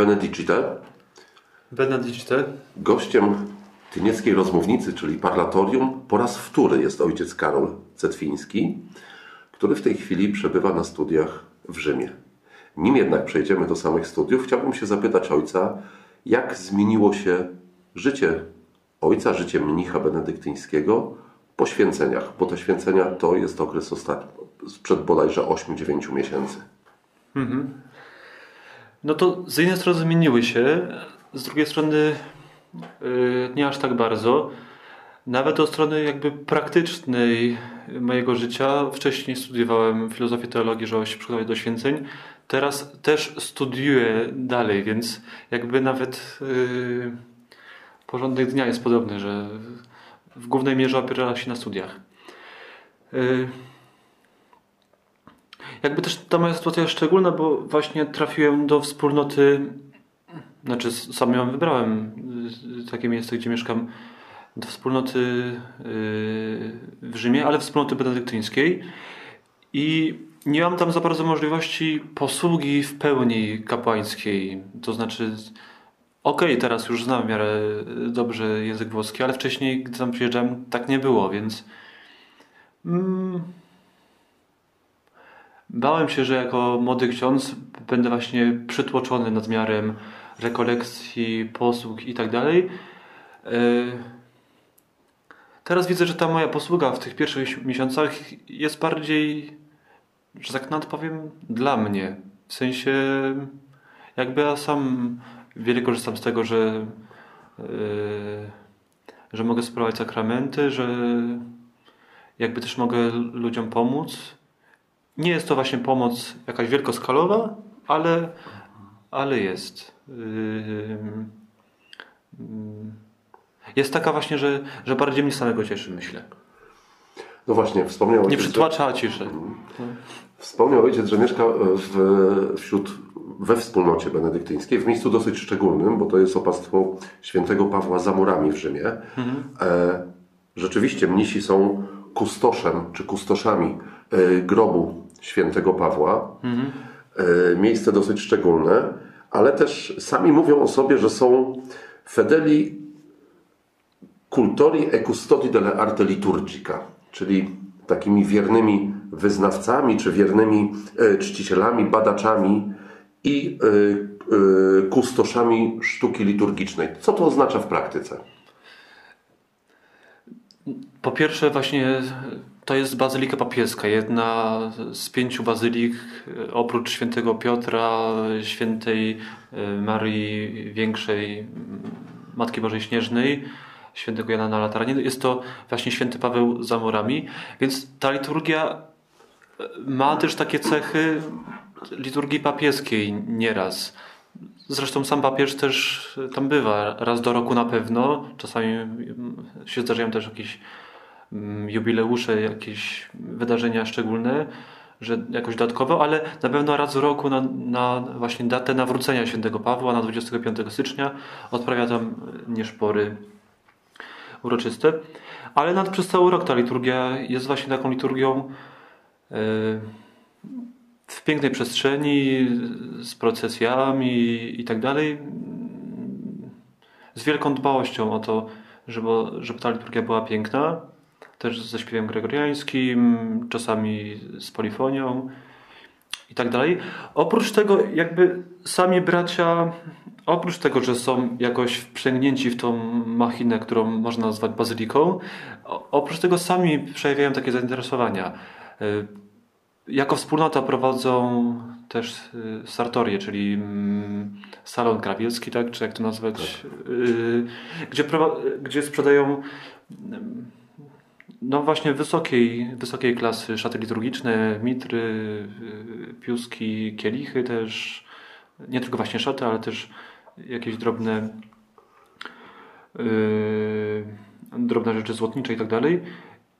Benedicite. Benedicite. Gościem Tynieckiej Rozmównicy, czyli Parlatorium, po raz wtóry jest ojciec Karol Cetwiński, który w tej chwili przebywa na studiach w Rzymie. Nim jednak przejdziemy do samych studiów, chciałbym się zapytać ojca, jak zmieniło się życie ojca, życie mnicha benedyktyńskiego po święceniach, bo te święcenia to jest okres ostatni, sprzed bodajże 8-9 miesięcy. Mhm. No to z jednej strony zmieniły się, z drugiej strony yy, nie aż tak bardzo. Nawet od strony jakby praktycznej mojego życia. Wcześniej studiowałem filozofię teologii, żeby się przygotować do święceń. Teraz też studiuję dalej, więc jakby nawet yy, porządek dnia jest podobny, że w głównej mierze opiera się na studiach. Yy, jakby też ta moja sytuacja jest szczególna, bo właśnie trafiłem do wspólnoty, znaczy sam ją wybrałem, takie miejsce, gdzie mieszkam, do wspólnoty y, w Rzymie, ale wspólnoty benedyktyńskiej i nie mam tam za bardzo możliwości posługi w pełni kapłańskiej. To znaczy, okej, okay, teraz już znam w miarę dobrze język włoski, ale wcześniej, gdy tam przyjeżdżałem, tak nie było, więc. Mm, Bałem się, że jako młody ksiądz będę właśnie przytłoczony nadmiarem rekolekcji, posług i tak dalej. E, teraz widzę, że ta moja posługa w tych pierwszych miesiącach jest bardziej, że tak nawet powiem, dla mnie. W sensie, jakby ja sam wiele korzystam z tego, że, e, że mogę sprawować sakramenty, że jakby też mogę ludziom pomóc nie jest to właśnie pomoc jakaś wielkoskalowa, ale, ale jest. Jest taka właśnie, że, że bardziej mnie samego cieszy, myślę. No właśnie, wspomniał ojciec... Nie przytłacza, ciszy. Wspomniał ojciec, że mieszka w, wśród, we wspólnocie benedyktyńskiej, w miejscu dosyć szczególnym, bo to jest opastwo świętego Pawła za murami w Rzymie. Mhm. E, rzeczywiście mnisi są kustoszem, czy kustoszami e, grobu świętego Pawła. Mhm. Miejsce dosyć szczególne, ale też sami mówią o sobie, że są fedeli cultori e custodi delle arte liturgica, czyli takimi wiernymi wyznawcami, czy wiernymi e, czcicielami, badaczami i e, kustoszami sztuki liturgicznej. Co to oznacza w praktyce? Po pierwsze, właśnie to jest bazylika papieska, jedna z pięciu bazylik, e, oprócz świętego Piotra, świętej e, Marii Większej, Matki Bożej Śnieżnej, świętego Jana na Lataranie. Jest to właśnie święty Paweł za murami, więc ta liturgia e, ma też takie cechy liturgii papieskiej nieraz. Zresztą sam papież też tam bywa, raz do roku na pewno. Czasami się zdarzają też jakieś Mm, jubileusze, jakieś wydarzenia szczególne, że jakoś dodatkowo, ale na pewno raz w roku na, na właśnie datę nawrócenia świętego Pawła na 25 stycznia odprawia tam nieszpory uroczyste. Ale nad, przez cały rok ta liturgia jest właśnie taką liturgią yy, w pięknej przestrzeni, z procesjami i tak dalej, z wielką dbałością o to, żeby, żeby ta liturgia była piękna też ze śpiewem gregoriańskim, czasami z polifonią i tak dalej. Oprócz tego jakby sami bracia, oprócz tego, że są jakoś wprzęgnięci w tą machinę, którą można nazwać bazyliką, oprócz tego sami przejawiają takie zainteresowania. Y, jako wspólnota prowadzą też y, sartorię, czyli mm, salon krawiecki, tak, czy jak to nazwać, tak. Y, gdzie, gdzie sprzedają no właśnie wysokiej, wysokiej klasy szaty liturgiczne, mitry, y, piuski, kielichy też. Nie tylko właśnie szaty, ale też jakieś drobne yy, drobne rzeczy złotnicze i tak dalej.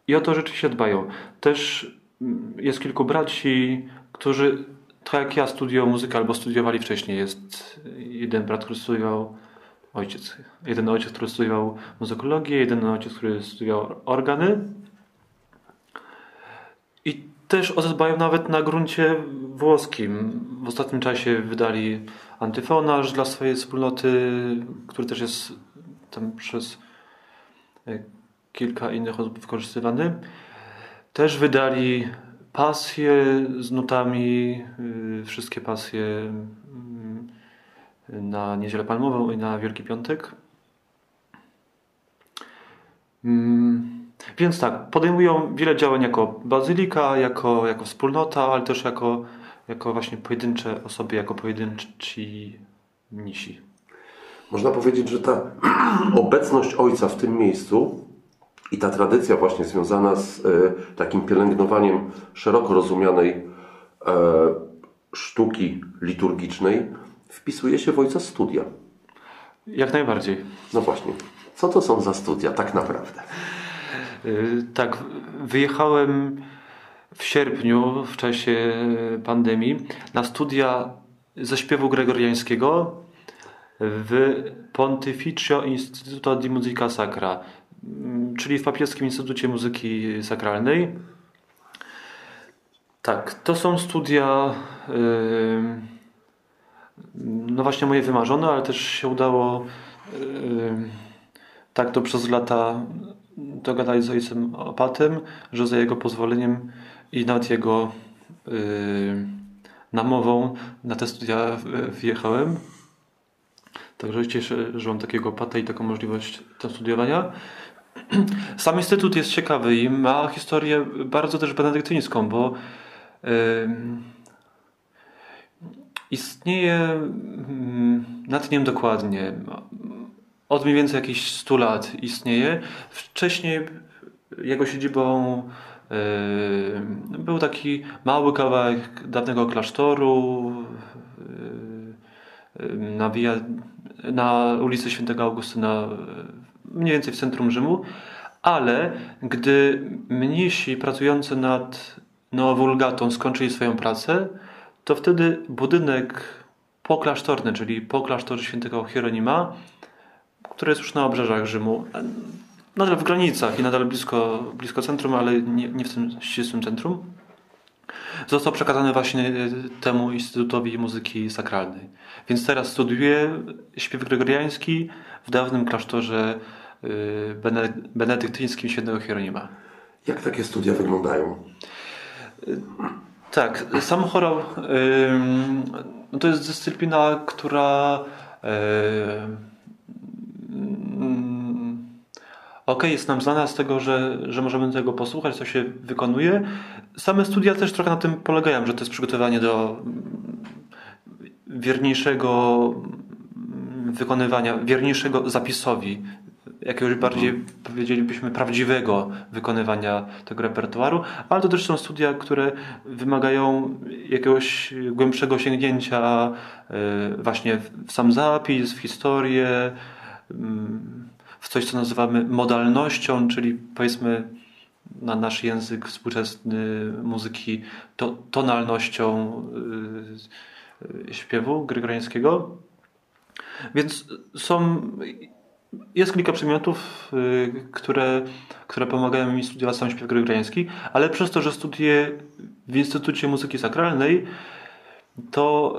I o to rzeczywiście dbają. Też mm, jest kilku braci, którzy tak jak ja studiują muzykę albo studiowali wcześniej. Jest jeden brat, który studiował ojciec. Jeden ojciec, który studiował muzykologię, jeden ojciec, który studiował organy. I też dbają nawet na gruncie włoskim. W ostatnim czasie wydali antyfonarz dla swojej wspólnoty, który też jest tam przez e, kilka innych osób wykorzystywany. Też wydali pasje z nutami, y, wszystkie pasje na Niedzielę Palmową i na Wielki Piątek. Mm, więc tak, podejmują wiele działań jako bazylika, jako, jako wspólnota, ale też jako, jako właśnie pojedyncze osoby, jako pojedynczy mnisi. Można powiedzieć, że ta obecność ojca w tym miejscu i ta tradycja właśnie związana z e, takim pielęgnowaniem szeroko rozumianej e, sztuki liturgicznej wpisuje się w ojca studia. Jak najbardziej. No właśnie. Co to są za studia tak naprawdę? Y, tak, wyjechałem w sierpniu, w czasie pandemii, na studia ze śpiewu gregoriańskiego w Pontificio Instituto di Musica Sacra, mm, czyli w Papieskim Instytucie Muzyki Sakralnej. Tak, to są studia, no właśnie moje wymarzone, ale też się udało tak to przez lata dogadali z ojcem Opatem, że za jego pozwoleniem i nad jego yy, namową na te studia wjechałem. Także cieszę, że mam takiego opata i taką możliwość tam studiowania. Sam instytut jest ciekawy i ma historię bardzo też benedyktyńską, bo yy, istnieje, yy, nad nim dokładnie, od mniej więcej jakichś 100 lat istnieje. Wcześniej jego siedzibą yy, był taki mały kawałek dawnego klasztoru yy, na, via, na ulicy Świętego Augustyna, mniej więcej w centrum Rzymu, ale gdy mnisi pracujący nad Neowulgatą skończyli swoją pracę, to wtedy budynek poklasztorny, czyli po klasztorze świętego Hieronima, które jest już na obrzeżach Rzymu. Nadal w granicach i nadal blisko, blisko centrum, ale nie, nie w tym ścisłym centrum. Został przekazany właśnie temu Instytutowi Muzyki Sakralnej. Więc teraz studiuję śpiew gregoriański w dawnym klasztorze y, benedyktyńskim świętego Hieronima. Jak takie studia wyglądają? Tak, sam chorał no to jest dyscyplina, która Mm, ok, jest nam znana z tego, że, że możemy tego posłuchać, co się wykonuje. Same studia też trochę na tym polegają, że to jest przygotowanie do mm, wierniejszego mm, wykonywania, wierniejszego zapisowi, jakiegoś bardziej, mhm. Powiedzielibyśmy, prawdziwego wykonywania tego repertuaru, ale to też są studia, które wymagają jakiegoś głębszego sięgnięcia e, właśnie w sam zapis, w historię, w coś, co nazywamy modalnością, czyli powiedzmy na nasz język współczesny muzyki to, tonalnością yy, śpiewu gregoriańskiego. Więc są, jest kilka przedmiotów, yy, które, które pomagają mi studiować sam śpiew gregoriański, ale przez to, że studiuję w Instytucie Muzyki Sakralnej, to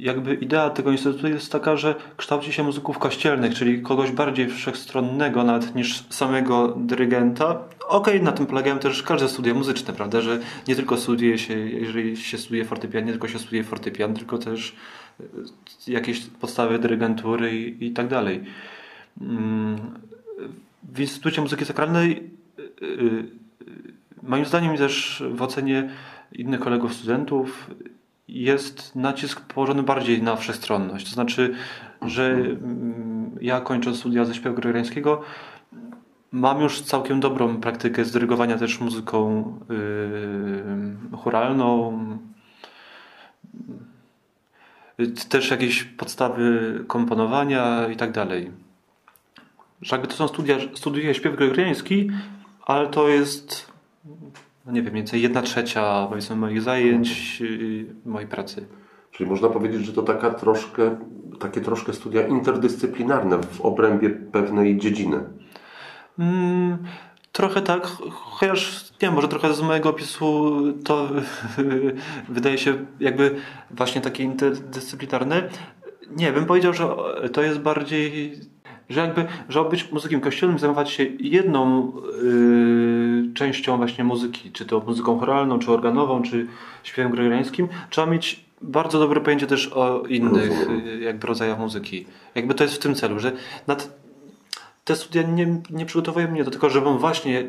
jakby idea tego instytutu jest taka, że kształci się muzyków kościelnych, czyli kogoś bardziej wszechstronnego nawet niż samego dyrygenta. Okej, okay, na tym polegają też każde studia muzyczne, prawda, że nie tylko studiuje się, jeżeli się studiuje fortepian, nie tylko się studiuje fortepian, tylko też e, jakieś podstawy dyrygentury i, i tak dalej. Mm, w Instytucie Muzyki Sakralnej e, e, moim zdaniem też w ocenie innych kolegów studentów jest nacisk położony bardziej na wszechstronność. To znaczy, że mm, ja kończąc studia ze śpiewu gregoriańskiego mam już całkiem dobrą praktykę zdyrygowania też muzyką yy, choralną, też jakieś podstawy komponowania i tak dalej. Że jakby to są studia, studiuję śpiew gregoriański, ale to jest no nie wiem, mniej więcej jedna trzecia powiedzmy moich zajęć, mojej pracy. Czyli można powiedzieć, że to taka troszkę, takie troszkę studia interdyscyplinarne w obrębie pewnej dziedziny. Mm, trochę tak, chociaż nie wiem, może trochę z mojego opisu to wydaje się jakby właśnie takie interdyscyplinarne. Nie, bym powiedział, że to jest bardziej, że jakby, żeby być muzykiem kościelnym, zajmować się jedną yy, częścią właśnie muzyki, czy to muzyką choralną, czy organową, czy śpiewem gregoriańskim, trzeba mieć bardzo dobre pojęcie też o innych Rozumiem. jakby rodzajach muzyki. Jakby to jest w tym celu, że nad, te studia nie, nie przygotowują mnie do tego, żebym właśnie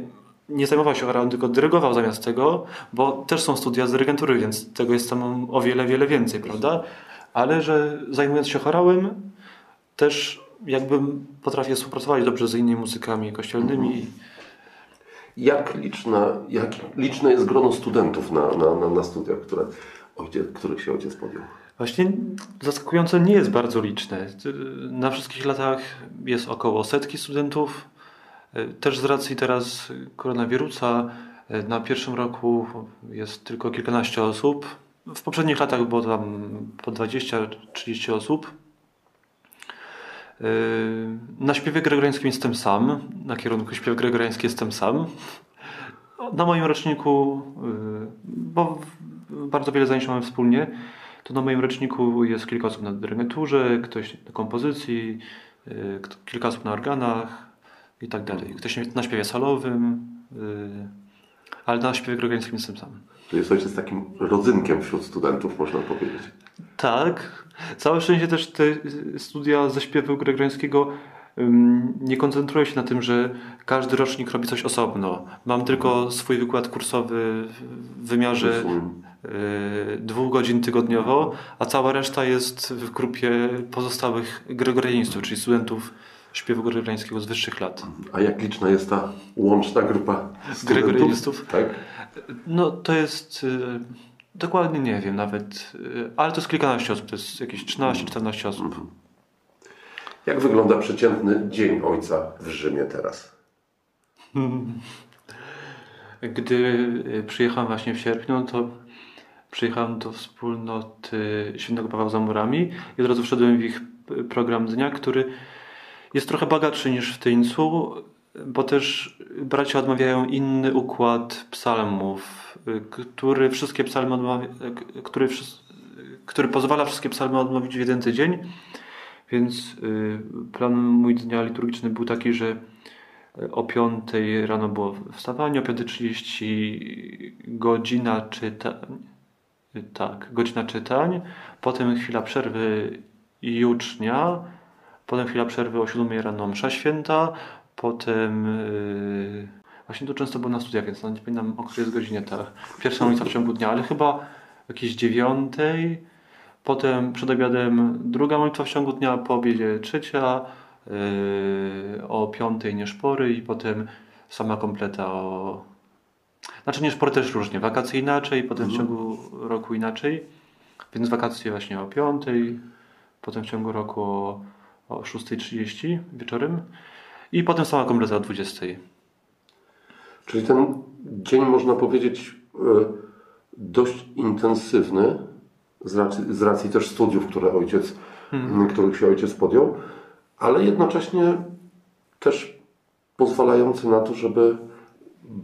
nie zajmował się choralem, tylko dyrygował zamiast tego, bo też są studia z dyrygentury, więc tego jest tam o wiele, wiele więcej, prawda? Ale że zajmując się chorałem, też jakby potrafię współpracować dobrze z innymi muzykami kościelnymi. Jak, liczna, jak liczne jest grono studentów na, na, na, na studiach, które ojciec, których się ojciec podjął? Właśnie zaskakująco nie jest bardzo liczne. Na wszystkich latach jest około setki studentów. Też z racji teraz koronawirusa na pierwszym roku jest tylko kilkanaście osób. W poprzednich latach było tam po 20-30 osób. Na śpiewie gregoriańskim jestem sam. Na kierunku śpiew gregoriański jestem sam. Na moim roczniku, bo bardzo wiele zajęć mamy wspólnie, to na moim roczniku jest kilka osób na dyrygenturze, ktoś na kompozycji, kilka osób na organach i tak dalej. Ktoś na śpiewie salowym, ale na śpiewie gregoriańskim jestem sam. To jest ojciec takim rodzynkiem wśród studentów, można powiedzieć. Tak. Całe szczęście też te studia ze śpiewu gregoriańskiego um, nie koncentrują się na tym, że każdy rocznik robi coś osobno. Mam tylko swój wykład kursowy w wymiarze y, dwóch godzin tygodniowo, a cała reszta jest w grupie pozostałych gregorianistów, czyli studentów śpiewu gregoriańskiego z wyższych lat. A jak liczna jest ta łączna grupa? Gregorianistów? Tak. No to jest... Y, dokładnie nie wiem nawet, y, ale to jest kilkanaście osób, to jest jakieś 13-14 osób. Jak wygląda przeciętny dzień ojca w Rzymie teraz? Gdy y, przyjechałem właśnie w sierpniu, to przyjechałem do wspólnoty Świętego Pawła za murami i od razu wszedłem w ich program dnia, który jest trochę bogatszy niż w Tyńcu, bo też bracia odmawiają inny układ psalmów, który wszystkie psalmy odmawia, który, który pozwala wszystkie psalmy odmówić w jeden tydzień. Więc y, plan mój dnia liturgiczny był taki, że o 5 rano było wstawanie, o 5.30 godzina czytań. Tak, godzina czytań, potem chwila przerwy jucznia, potem chwila przerwy o 7 rano msza święta, potem yy, właśnie to często było na studiach, więc nawet nie pamiętam o której jest godzinie ta pierwsza ulica w ciągu dnia, ale chyba jakieś dziewiątej, potem przed obiadem druga modlitwa w ciągu dnia, po obiedzie trzecia, yy, o piątej nieszpory i potem sama kompleta o... Znaczy nieszpory też różnie, wakacje inaczej, potem w ciągu roku inaczej, więc wakacje właśnie o piątej, potem w ciągu roku o, o 6.30 wieczorem i potem sama kompleta o 20.00. Czyli ten dzień można powiedzieć e, dość intensywny z racji, z racji też studiów, które ojciec, m, których się ojciec podjął, ale jednocześnie też pozwalający na to, żeby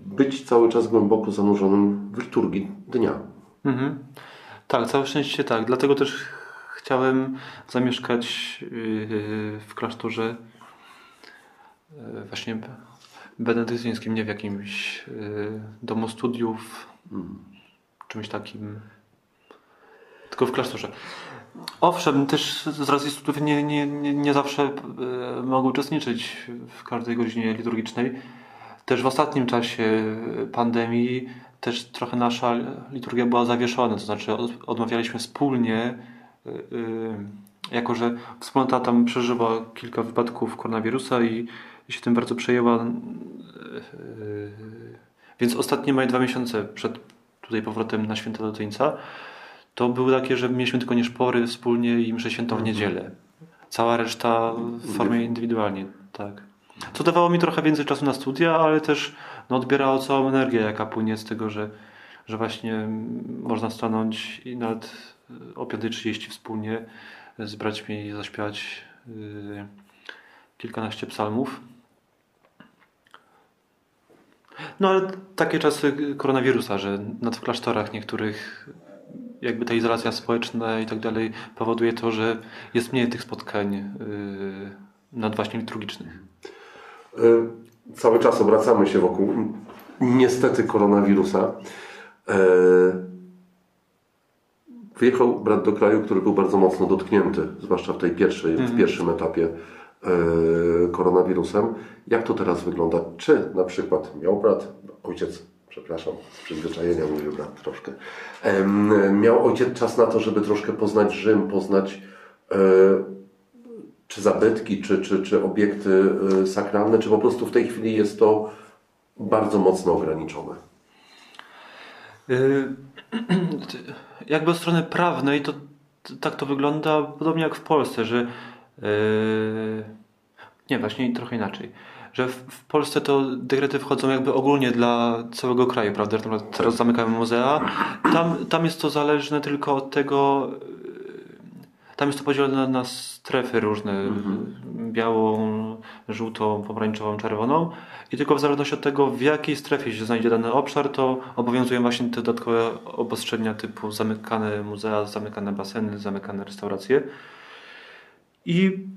być cały czas głęboko zanurzonym w liturgii dnia. Mhm. Tak, całe szczęście tak. Dlatego też chciałem zamieszkać yy, w klasztorze yy, właśnie benedyktyńskim, nie w jakimś yy, domu studiów, czymś takim, tylko w klasztorze. Owszem, też z racji studiów nie, nie, nie, zawsze mogę uczestniczyć w każdej godzinie liturgicznej. Też w ostatnim czasie pandemii też trochę nasza liturgia była zawieszona, to znaczy od- odmawialiśmy wspólnie, jako że wspólnota tam przeżyła kilka wypadków koronawirusa i, się tym bardzo przejęła. y, y, Więc ostatnie moje dwa miesiące przed tutaj powrotem na święta do Tyńca to były takie, że mieliśmy tylko nieszpory wspólnie i mszę świętą w niedzielę. Cała reszta w formie indywidualnie, tak. Co dawało mi trochę więcej czasu na studia, ale też no, odbierało całą energię, jaka płynie z tego, że, że właśnie mm, można stanąć i nawet y, o 5.30 wspólnie z braćmi zaśpiewać y, kilkanaście psalmów. No ale takie czasy koronawirusa, że nawet w klasztorach niektórych jakby ta izolacja społeczna i tak dalej powoduje to, że jest mniej tych spotkań yy, nad właśnie liturgicznych. Y, cały czas obracamy się wokół niestety koronawirusa. Wyjechał brat do kraju, który był bardzo mocno dotknięty, zwłaszcza w tej pierwszej, w Mhm. pierwszym etapie y, koronawirusem. Jak to teraz wygląda? Czy na przykład miał brat, ojciec, przepraszam, z przyzwyczajenia mówię brat troszkę, miał ojciec czas na to, żeby troszkę poznać Rzym, poznać e, czy zabytki, czy, czy, czy obiekty e, sakralne, czy po prostu w tej chwili jest to bardzo mocno ograniczone? Jakby od strony prawnej to tak to wygląda podobnie jak w Polsce, że yy, nie, właśnie trochę inaczej. Że w, w Polsce to dekrety wchodzą jakby ogólnie dla całego kraju, prawda? Teraz zamykamy muzea. Tam, tam jest to zależne tylko od tego, tam jest to podzielone na, na strefy różne, białą, żółtą, pomarańczową, czerwoną. I tylko w zależności od tego, w jakiej strefie się znajdzie dany obszar, to obowiązują właśnie te dodatkowe obostrzenia typu zamykane muzea, zamykane baseny, zamykane restauracje. I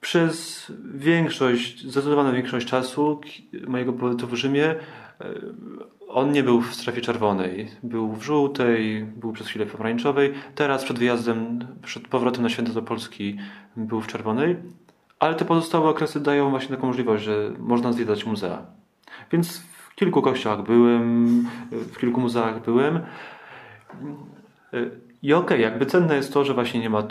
przez większość, zdecydowaną większość czasu mojego pobytu w Rzymie e, on nie był w strefie czerwonej. Był w żółtej, był przez chwilę w pomarańczowej. Teraz przed wyjazdem, przed powrotem na święto do Polski był w czerwonej. Ale te pozostałe okresy dają właśnie taką możliwość, że można zwiedzać muzea. Więc w kilku kościołach byłem, w kilku muzeach byłem. I okej, jakby cenne jest to, że właśnie nie ma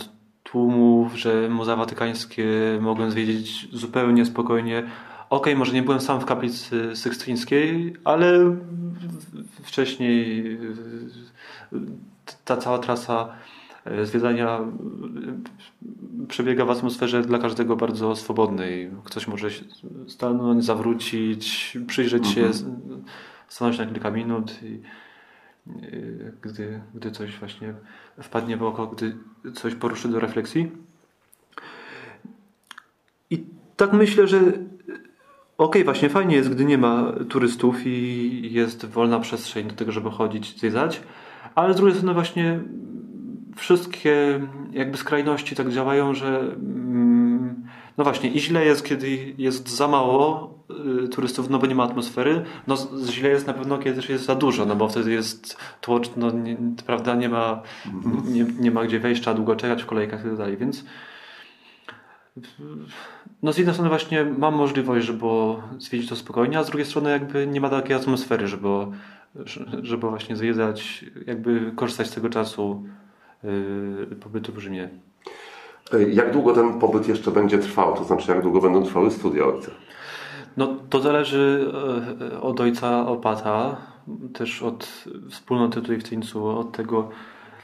tłumów, że Muzea Watykańskie mogłem zwiedzić zupełnie spokojnie. Okej, może nie byłem sam w kaplicy sykstyńskiej, ale wcześniej y, ta cała trasa y, zwiedzania y, przebiega w atmosferze dla każdego bardzo swobodnej. Ktoś może się stanąć, zawrócić, przyjrzeć się, s- stanąć na kilka minut i gdy, gdy coś właśnie wpadnie w oko, gdy coś poruszy do refleksji. I tak myślę, że okej, właśnie fajnie jest, gdy nie ma turystów i jest wolna przestrzeń do tego, żeby chodzić, zwiedzać, ale z drugiej strony właśnie wszystkie jakby skrajności tak działają, że mm, no właśnie i źle jest, kiedy jest za mało y, turystów, no bo nie ma atmosfery, no źle jest na pewno, kiedy też jest za dużo, no bo wtedy jest tłocz, no nie, prawda, nie ma, nie, nie ma gdzie wejść, trzeba długo czekać w kolejkach i tak dalej, więc no z jednej strony właśnie mam możliwość, żeby zwiedzić to spokojnie, a z drugiej strony jakby nie ma takiej atmosfery, żeby, żeby właśnie zwiedzać, jakby korzystać z tego czasu yy, pobytu w Rzymie. Jak długo ten pobyt jeszcze będzie trwał? To znaczy, jak długo będą trwały studia ojca? No to zależy e, od ojca opata, też od wspólnoty tutaj w Tyńcu, od tego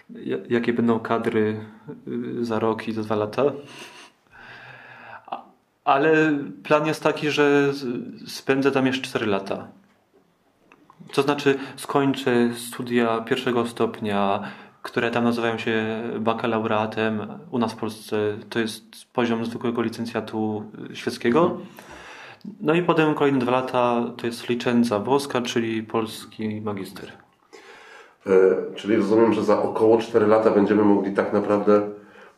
ja- jakie będą kadry y, za rok i za dwa lata. Ale plan jest taki, że spędzę tam jeszcze 4 lata. To znaczy skończę studia pierwszego stopnia, które tam nazywają się bakalaureatem. U nas w Polsce to jest poziom zwykłego licencjatu świeckiego. No i potem kolejne dwa lata to jest licenza włoska, czyli polski magister. E, Czyli rozumiem, że za około 4 lata będziemy mogli tak naprawdę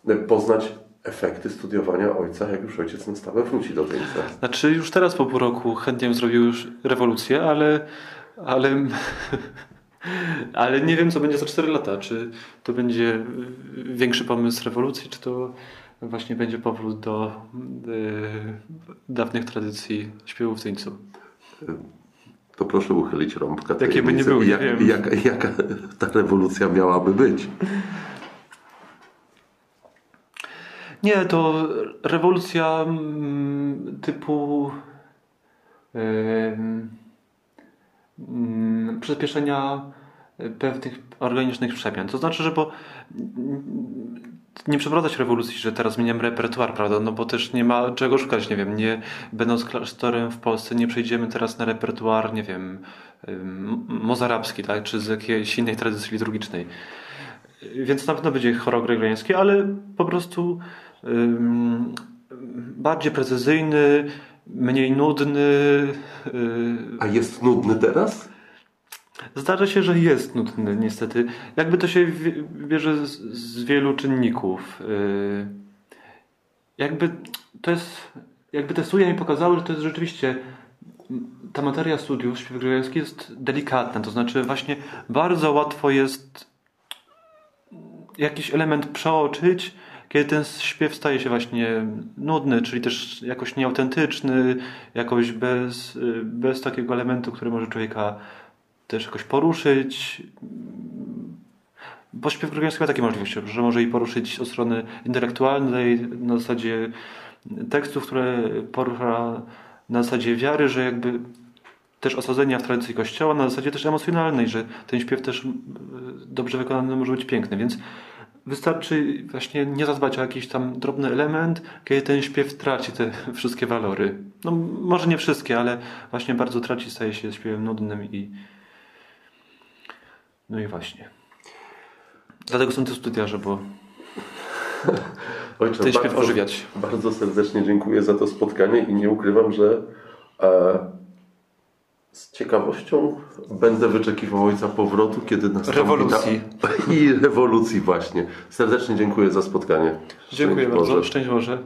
e, poznać efekty studiowania ojca, jak już ojciec na stałe wróci do Tyńca. Znaczy już teraz po pół roku chętnie bym zrobił już rewolucję, ale, ale, ale nie wiem co będzie za 4 lata. Czy to będzie większy pomysł rewolucji, czy to właśnie będzie powrót do y, dawnych tradycji śpiewu w Tyńcu. To proszę uchylić rąbka Jakie by nie były, jak, jak, jaka ta rewolucja miałaby być? Nie, to rewolucja mm, typu mm, przyspieszenia pewnych organicznych przemian. To znaczy, że bo mm, nie przeprowadzać rewolucji, że teraz zmieniam repertuar, prawda? No bo też nie ma czego szukać, nie wiem, nie będąc klasztorem w Polsce, nie przejdziemy teraz na repertuar, nie wiem, em, mozarabski, tak? Czy z jakiejś innej tradycji liturgicznej. Więc na pewno będzie chorał gregoriański, ale po prostu bardziej precyzyjny, mniej nudny. y, A jest nudny teraz? Zdarza się, że jest nudny, niestety. Jakby to się bierze z, z wielu czynników. Yy, Jakby to jest, jakby te studia mi pokazały, że to jest rzeczywiście ta materia studiów śpiewu gregoriańskiego jest delikatna, to znaczy właśnie bardzo łatwo jest jakiś element przeoczyć, kiedy ten śpiew staje się właśnie nudny, czyli też jakoś nieautentyczny, jakoś bez, bez takiego elementu, który może człowieka też jakoś poruszyć. Bo śpiew gregoriański ma takie możliwości, że może i poruszyć od strony intelektualnej, na zasadzie tekstów, które porusza na zasadzie wiary, że jakby też osadzenia w tradycji kościoła, na zasadzie też emocjonalnej, że ten śpiew też dobrze wykonany może być piękny, więc wystarczy właśnie nie zadbać o jakiś tam drobny element, kiedy ten śpiew traci te wszystkie walory. No może nie wszystkie, ale właśnie bardzo traci, staje się śpiewem nudnym i no i właśnie. Dlatego są te studiarze, bo Ojcze, ten śpiew bardzo, ożywiać. bardzo serdecznie dziękuję za to spotkanie i nie ukrywam, że e, z ciekawością będę wyczekiwał Ojca powrotu, kiedy nastąpi Rewolucji. Ta... I rewolucji właśnie. Serdecznie dziękuję za spotkanie. Dziękuję Szczęść bardzo. Boże. Szczęść Boże.